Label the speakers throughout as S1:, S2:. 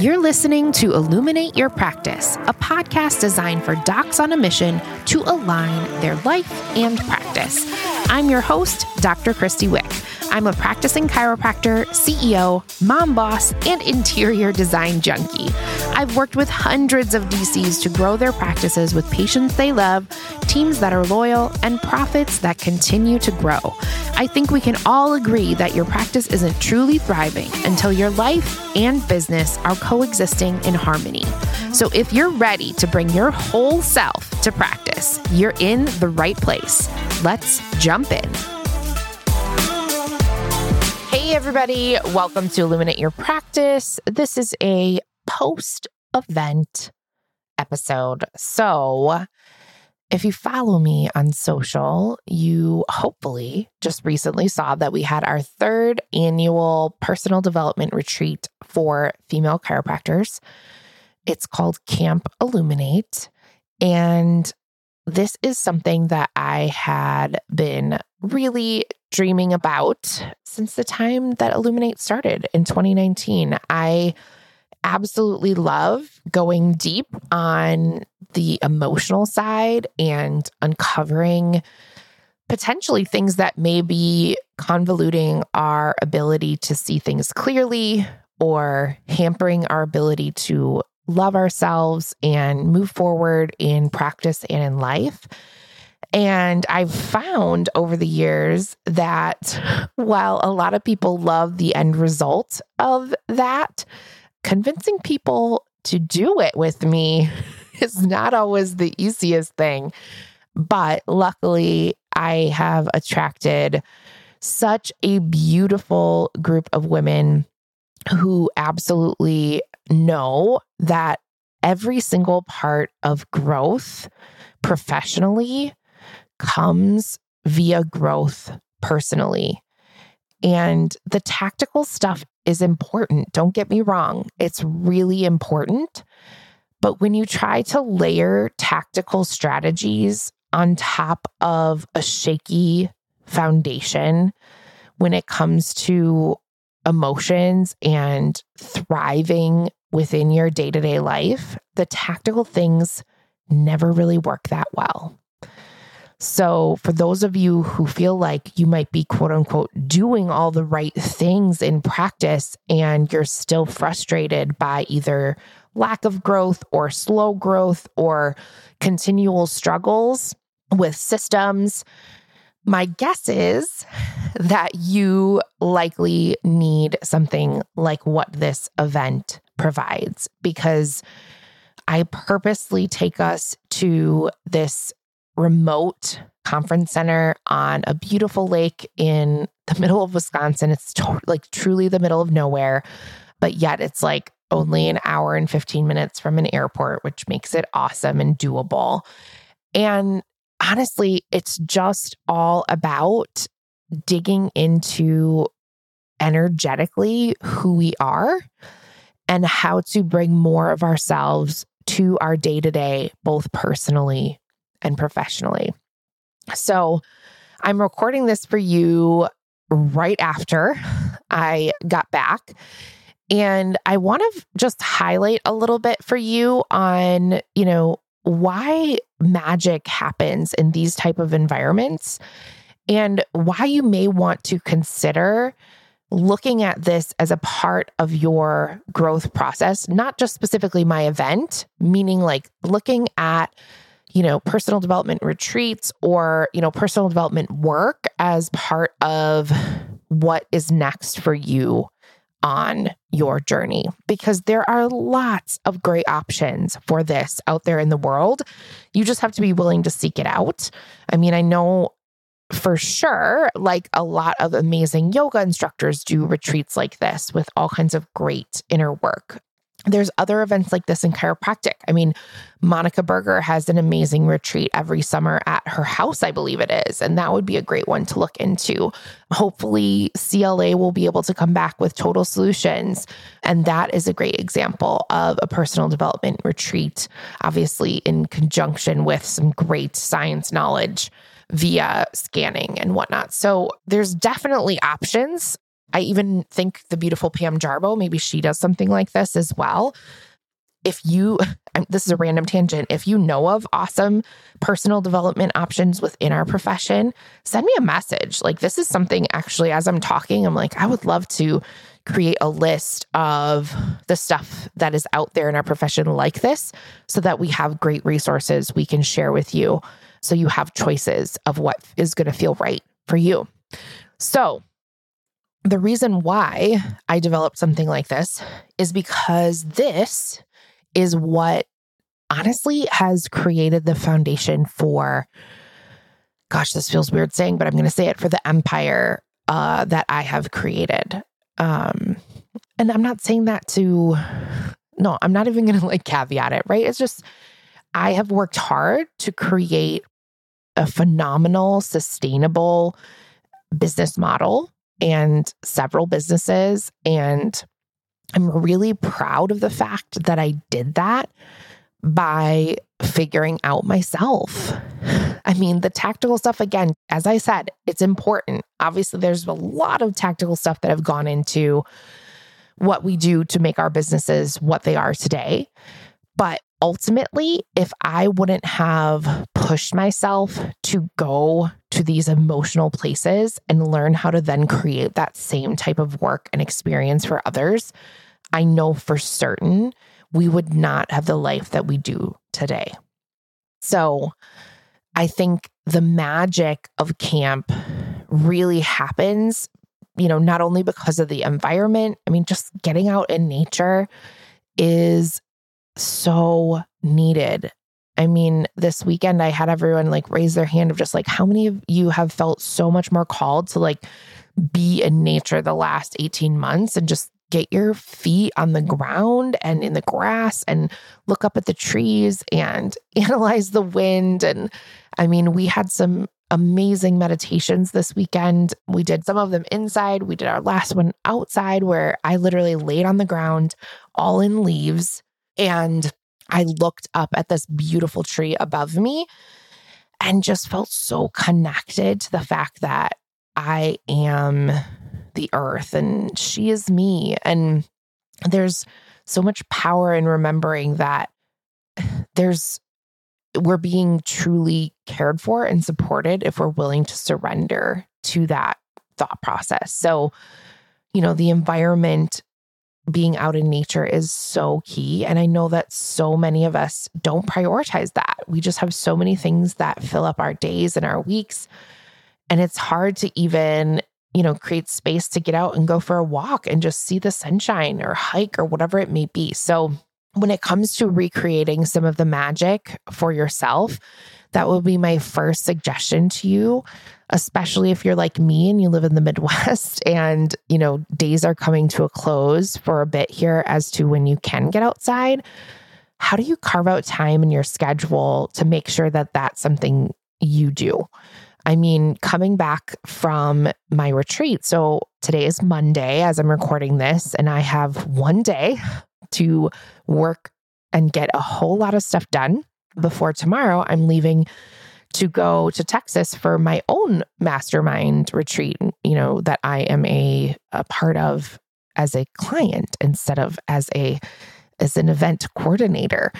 S1: You're listening to Illuminate Your Practice, a podcast designed for docs on a mission to align their life and practice. I'm your host, Dr. Christy Wick. I'm a practicing chiropractor, CEO, mom boss, and interior design junkie. I've worked with hundreds of DCs to grow their practices with patients they love, teams that are loyal, and profits that continue to grow. I think we can all agree that your practice isn't truly thriving until your life and business are coexisting in harmony. So if you're ready to bring your whole self to practice, you're in the right place. Let's jump in. Hey, everybody, welcome to Illuminate Your Practice. This is a post event episode. So, if you follow me on social, you hopefully just recently saw that we had our third annual personal development retreat for female chiropractors. It's called Camp Illuminate. And this is something that I had been really dreaming about since the time that Illuminate started in 2019. I absolutely love going deep on the emotional side and uncovering potentially things that may be convoluting our ability to see things clearly or hampering our ability to love ourselves and move forward in practice and in life. And I've found over the years that while a lot of people love the end result of that, convincing people to do it with me is not always the easiest thing. But luckily, I have attracted such a beautiful group of women who absolutely know that every single part of growth professionally comes via growth personally. And the tactical stuff is important. Don't get me wrong, it's really important. But when you try to layer tactical strategies on top of a shaky foundation, when it comes to emotions and thriving within your day to day life, the tactical things never really work that well. So, for those of you who feel like you might be quote unquote doing all the right things in practice and you're still frustrated by either lack of growth or slow growth or continual struggles with systems, my guess is that you likely need something like what this event provides because I purposely take us to this remote conference center on a beautiful lake in the middle of Wisconsin. It's to- like truly the middle of nowhere, but yet it's like only an hour and 15 minutes from an airport, which makes it awesome and doable. And honestly, it's just all about digging into energetically who we are and how to bring more of ourselves to our day to day, both personally and professionally. So I'm recording this for you right after I got back. And I want to just highlight a little bit for you on, you know, why magic happens in these type of environments and why you may want to consider looking at this as a part of your growth process, not just specifically my event, meaning like looking at you know, personal development retreats or, you know, personal development work as part of what is next for you on your journey because there are lots of great options for this out there in the world. You just have to be willing to seek it out. I mean, I know for sure, like a lot of amazing yoga instructors do retreats like this with all kinds of great inner work. There's other events like this in chiropractic. I mean, Monica Berger has an amazing retreat every summer at her house, I believe it is. And that would be a great one to look into. Hopefully, CLA will be able to come back with total solutions. And that is a great example of a personal development retreat, obviously, in conjunction with some great science knowledge via scanning and whatnot. So there's definitely options I even think the beautiful Pam Jarbo, maybe she does something like this as well. If you, this is a random tangent, if you know of awesome personal development options within our profession, send me a message. Like, this is something actually, as I'm talking, I'm like, I would love to create a list of the stuff that is out there in our profession like this so that we have great resources we can share with you so you have choices of what is going to feel right for you. So, the reason why I developed something like this is because this is what honestly has created the foundation for, gosh, this feels weird saying, but I'm going to say it for the empire uh, that I have created. Um, and I'm not saying that to, no, I'm not even going to like caveat it, right? It's just, I have worked hard to create a phenomenal, sustainable business model and several businesses. And I'm really proud of the fact that I did that by figuring out myself. I mean, the tactical stuff, again, as I said, it's important. Obviously, there's a lot of tactical stuff that have gone into what we do to make our businesses what they are today. But ultimately, if I wouldn't have pushed myself to go to these emotional places and learn how to then create that same type of work and experience for others, I know for certain we would not have the life that we do today. So I think the magic of camp really happens, you know, not only because of the environment, I mean, just getting out in nature is so needed. I mean, this weekend I had everyone like raise their hand of just like how many of you have felt so much more called to like be in nature the last 18 months and just get your feet on the ground and in the grass and look up at the trees and analyze the wind. And I mean, we had some amazing meditations this weekend. We did some of them inside, we did our last one outside where I literally laid on the ground all in leaves and I looked up at this beautiful tree above me and just felt so connected to the fact that I am the earth and she is me. And there's so much power in remembering that there's, we're being truly cared for and supported if we're willing to surrender to that thought process. So, you know, the environment being out in nature is so key. And I know that so many of us don't prioritize that. We just have so many things that fill up our days and our weeks. And it's hard to even you know, create space to get out and go for a walk and just see the sunshine or hike or whatever it may be. So, when it comes to recreating some of the magic for yourself, that would be my first suggestion to you, especially if you're like me and you live in the Midwest and, you know, days are coming to a close for a bit here as to when you can get outside. How do you carve out time in your schedule to make sure that that's something you do? I mean, coming back from my retreat. So today is Monday as I'm recording this, and I have one day to work and get a whole lot of stuff done before tomorrow. I'm leaving to go to Texas for my own mastermind retreat, you know, that I am a, a part of as a client instead of as a as an event coordinator.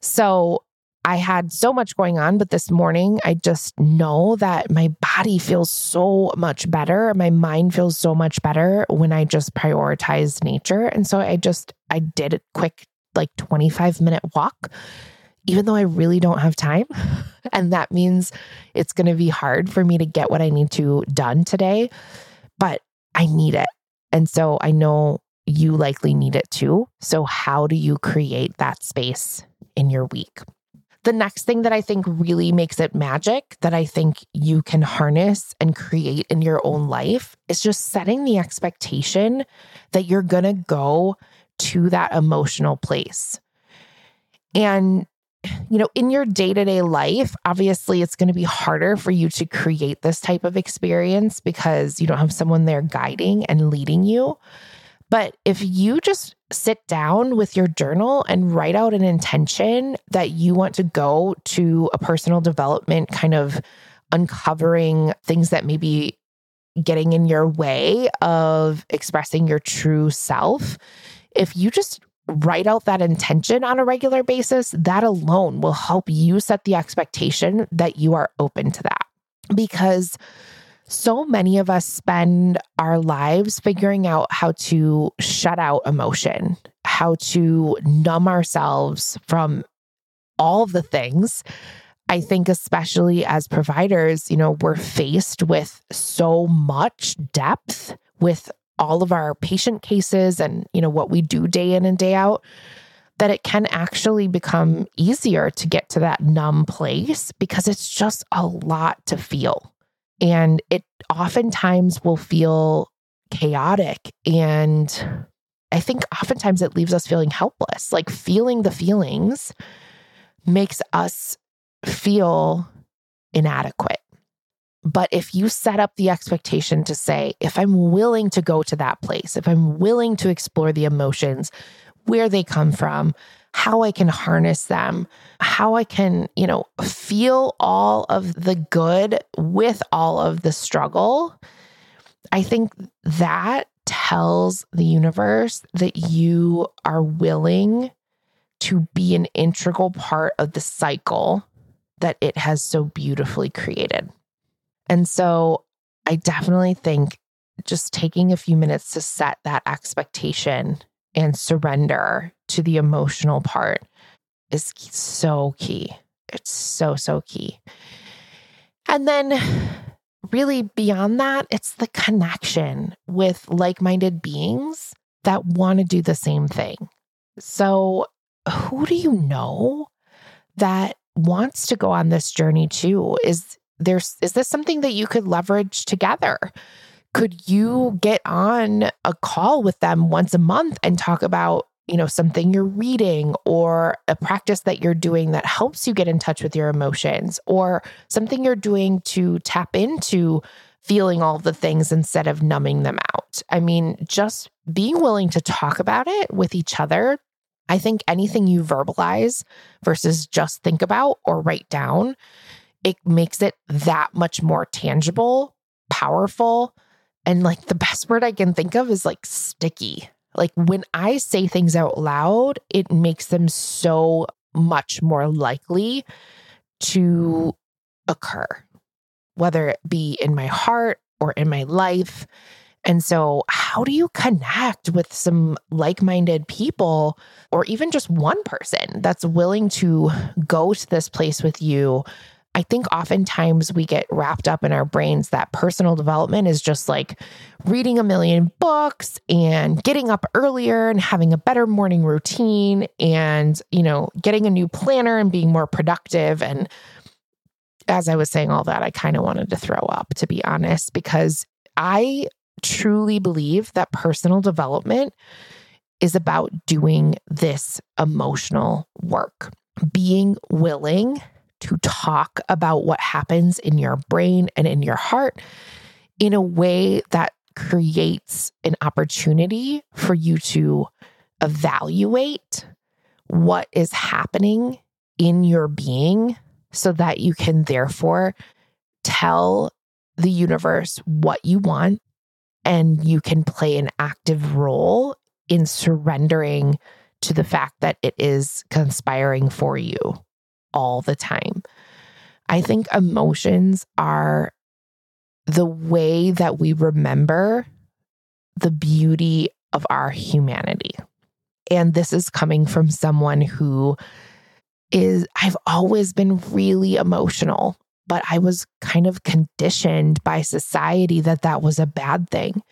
S1: So I had so much going on, but this morning I just know that my body feels so much better. My mind feels so much better when I just prioritize nature. And so I just, I did a quick, like 25 minute walk, even though I really don't have time. And that means it's going to be hard for me to get what I need to done today, but I need it. And so I know you likely need it too. So, how do you create that space in your week? The next thing that I think really makes it magic that I think you can harness and create in your own life is just setting the expectation that you're going to go to that emotional place. And you know, in your day to day life, obviously it's going to be harder for you to create this type of experience because you don't have someone there guiding and leading you. But if you just sit down with your journal and write out an intention that you want to go to a personal development kind of uncovering things that maybe getting in your way of expressing your true self, if you just write out that intention on a regular basis, that alone will help you set the expectation that you are open to that. Because so many of us spend our lives figuring out how to shut out emotion, how to numb ourselves from all of the things. I think, especially as providers, you know, we're faced with so much depth with all of our patient cases and, you know, what we do day in and day out that it can actually become easier to get to that numb place because it's just a lot to feel. And it oftentimes will feel chaotic. And I think oftentimes it leaves us feeling helpless. Like feeling the feelings makes us feel inadequate. But if you set up the expectation to say, if I'm willing to go to that place, if I'm willing to explore the emotions, where they come from, how I can harness them, how I can, you know, feel all of the good with all of the struggle, I think that tells the universe that you are willing to be an integral part of the cycle that it has so beautifully created. And so I definitely think just taking a few minutes to set that expectation and surrender to the emotional part is so key. It's so, so key. And then, really, beyond that, it's the connection with like minded beings that want to do the same thing. So, who do you know that wants to go on this journey too? Is there's is this something that you could leverage together? Could you get on a call with them once a month and talk about, you know, something you're reading or a practice that you're doing that helps you get in touch with your emotions or something you're doing to tap into feeling all the things instead of numbing them out? I mean, just being willing to talk about it with each other I think anything you verbalize versus just think about or write down it makes it that much more tangible, powerful. And like the best word I can think of is like sticky. Like when I say things out loud, it makes them so much more likely to mm-hmm. occur, whether it be in my heart or in my life. And so, how do you connect with some like minded people or even just one person that's willing to go to this place with you I think oftentimes we get wrapped up in our brains that personal development is just like reading a million books and getting up earlier and having a better morning routine and, you know, getting a new planner and being more productive. And as I was saying all that, I kind of wanted to throw up, to be honest, because I truly believe that personal development is about doing this emotional work, being willing to talk about what happens in your brain and in your heart in a way that creates an opportunity for you to evaluate what is happening in your being so that you can therefore tell the universe what you want and you can play an active role in surrendering to the fact that it is conspiring for you all the time. I think emotions are the way that we remember the beauty of our humanity. And this is coming from someone who is, I've always been really emotional, but I was kind of conditioned by society that that was a bad thing.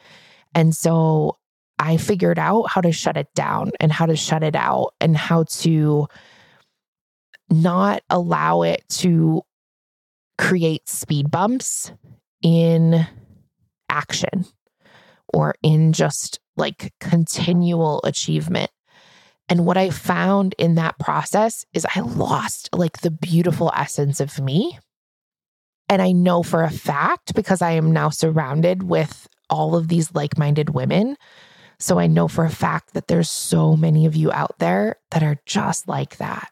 S1: And so I figured out how to shut it down and how to shut it out and how to not allow it to create speed bumps in action or in just like continual achievement. And what I found in that process is I lost like the beautiful essence of me. And I know for a fact because I am now surrounded with all of these like minded women. So I know for a fact that there's so many of you out there that are just like that.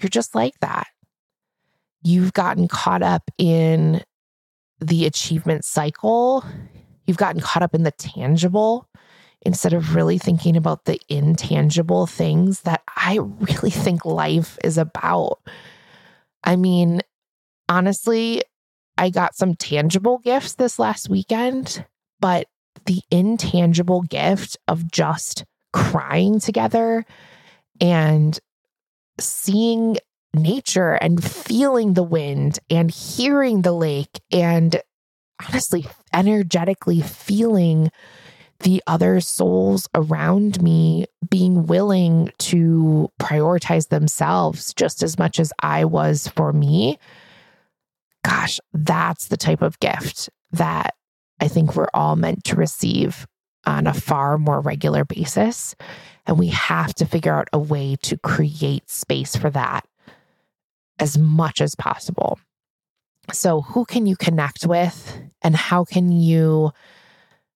S1: You're just like that. You've gotten caught up in the achievement cycle, you've gotten caught up in the tangible instead of really thinking about the intangible things that I really think life is about. I mean, honestly, I got some tangible gifts this last weekend, but the intangible gift of just crying together and seeing nature and feeling the wind and hearing the lake and honestly energetically feeling the other souls around me being willing to prioritize themselves just as much as I was for me. Gosh, that's the type of gift that I think we're all meant to receive on a far more regular basis. And we have to figure out a way to create space for that as much as possible. So, who can you connect with and how can you,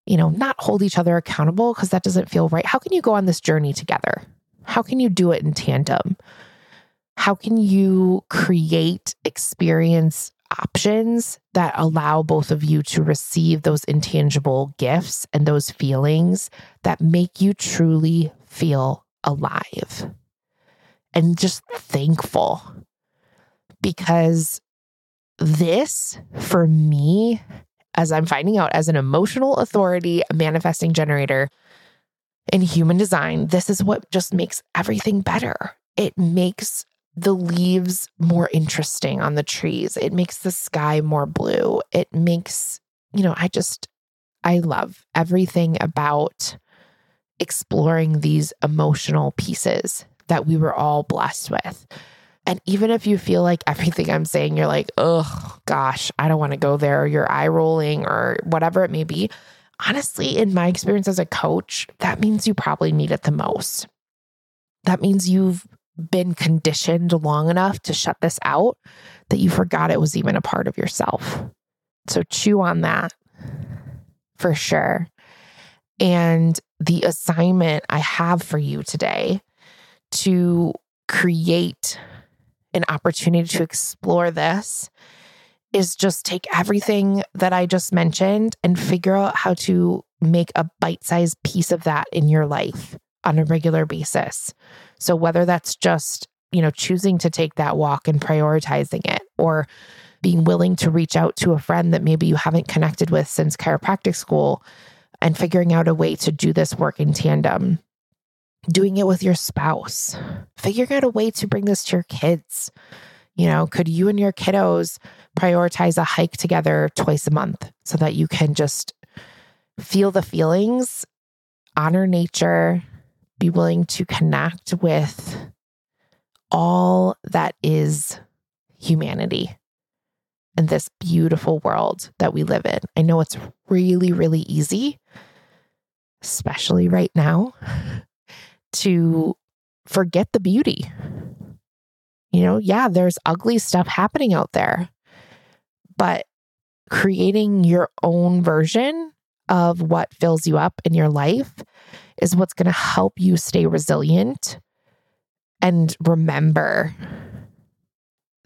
S1: you know, not hold each other accountable because that doesn't feel right? How can you go on this journey together? How can you do it in tandem? How can you create experience options that allow both of you to receive those intangible gifts and those feelings that make you truly feel alive and just thankful because this for me, as I'm finding out as an emotional authority, manifesting generator in human design, this is what just makes everything better. It makes the leaves more interesting on the trees. It makes the sky more blue. It makes, you know, I just, I love everything about exploring these emotional pieces that we were all blessed with. And even if you feel like everything I'm saying, you're like, oh gosh, I don't want to go there, you're eye rolling or whatever it may be. Honestly, in my experience as a coach, that means you probably need it the most. That means you've been conditioned long enough to shut this out that you forgot it was even a part of yourself. So chew on that for sure. And the assignment I have for you today to create an opportunity to explore this is just take everything that I just mentioned and figure out how to make a bite sized piece of that in your life on a regular basis. So, whether that's just, you know, choosing to take that walk and prioritizing it, or being willing to reach out to a friend that maybe you haven't connected with since chiropractic school and figuring out a way to do this work in tandem. Doing it with your spouse, figuring out a way to bring this to your kids. You know, could you and your kiddos prioritize a hike together twice a month so that you can just feel the feelings, honor nature, be willing to connect with all that is humanity and this beautiful world that we live in. I know it's really, really easy, especially right now, to forget the beauty. You know, yeah, there's ugly stuff happening out there, but creating your own version of what fills you up in your life is what's going to help you stay resilient and remember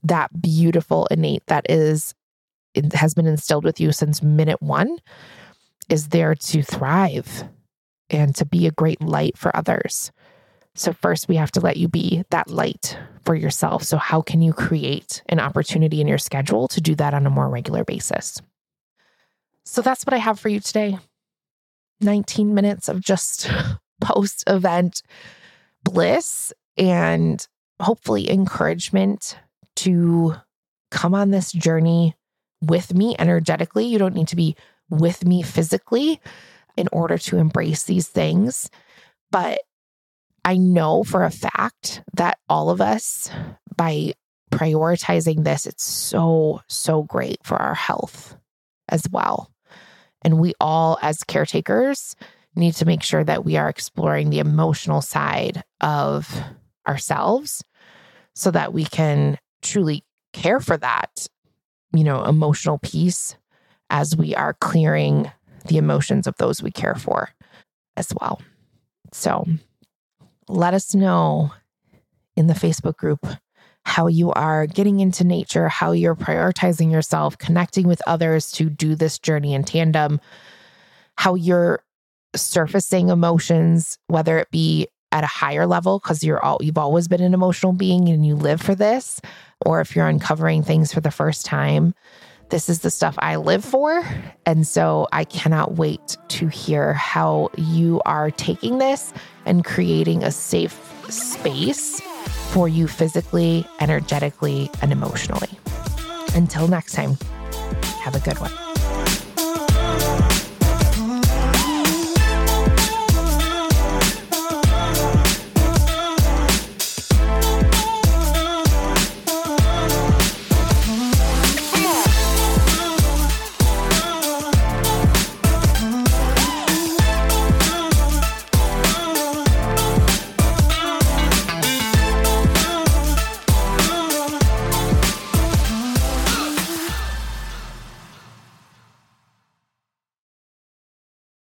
S1: that beautiful innate that is has been instilled with you since minute 1 is there to thrive and to be a great light for others. So, first, we have to let you be that light for yourself. So, how can you create an opportunity in your schedule to do that on a more regular basis? So, that's what I have for you today 19 minutes of just post event bliss and hopefully encouragement to come on this journey with me energetically. You don't need to be with me physically in order to embrace these things. But I know for a fact that all of us, by prioritizing this, it's so, so great for our health as well. And we all, as caretakers, need to make sure that we are exploring the emotional side of ourselves so that we can truly care for that, you know, emotional piece as we are clearing the emotions of those we care for as well. So let us know in the Facebook group how you are getting into nature, how you're prioritizing yourself, connecting with others to do this journey in tandem, how you're surfacing emotions, whether it be at a higher level because you're all you've always been an emotional being and you live for this, or if you're uncovering things for the first time. This is the stuff I live for. And so I cannot wait to hear how you are taking this and creating a safe space for you physically, energetically, and emotionally. Until next time, have a good one.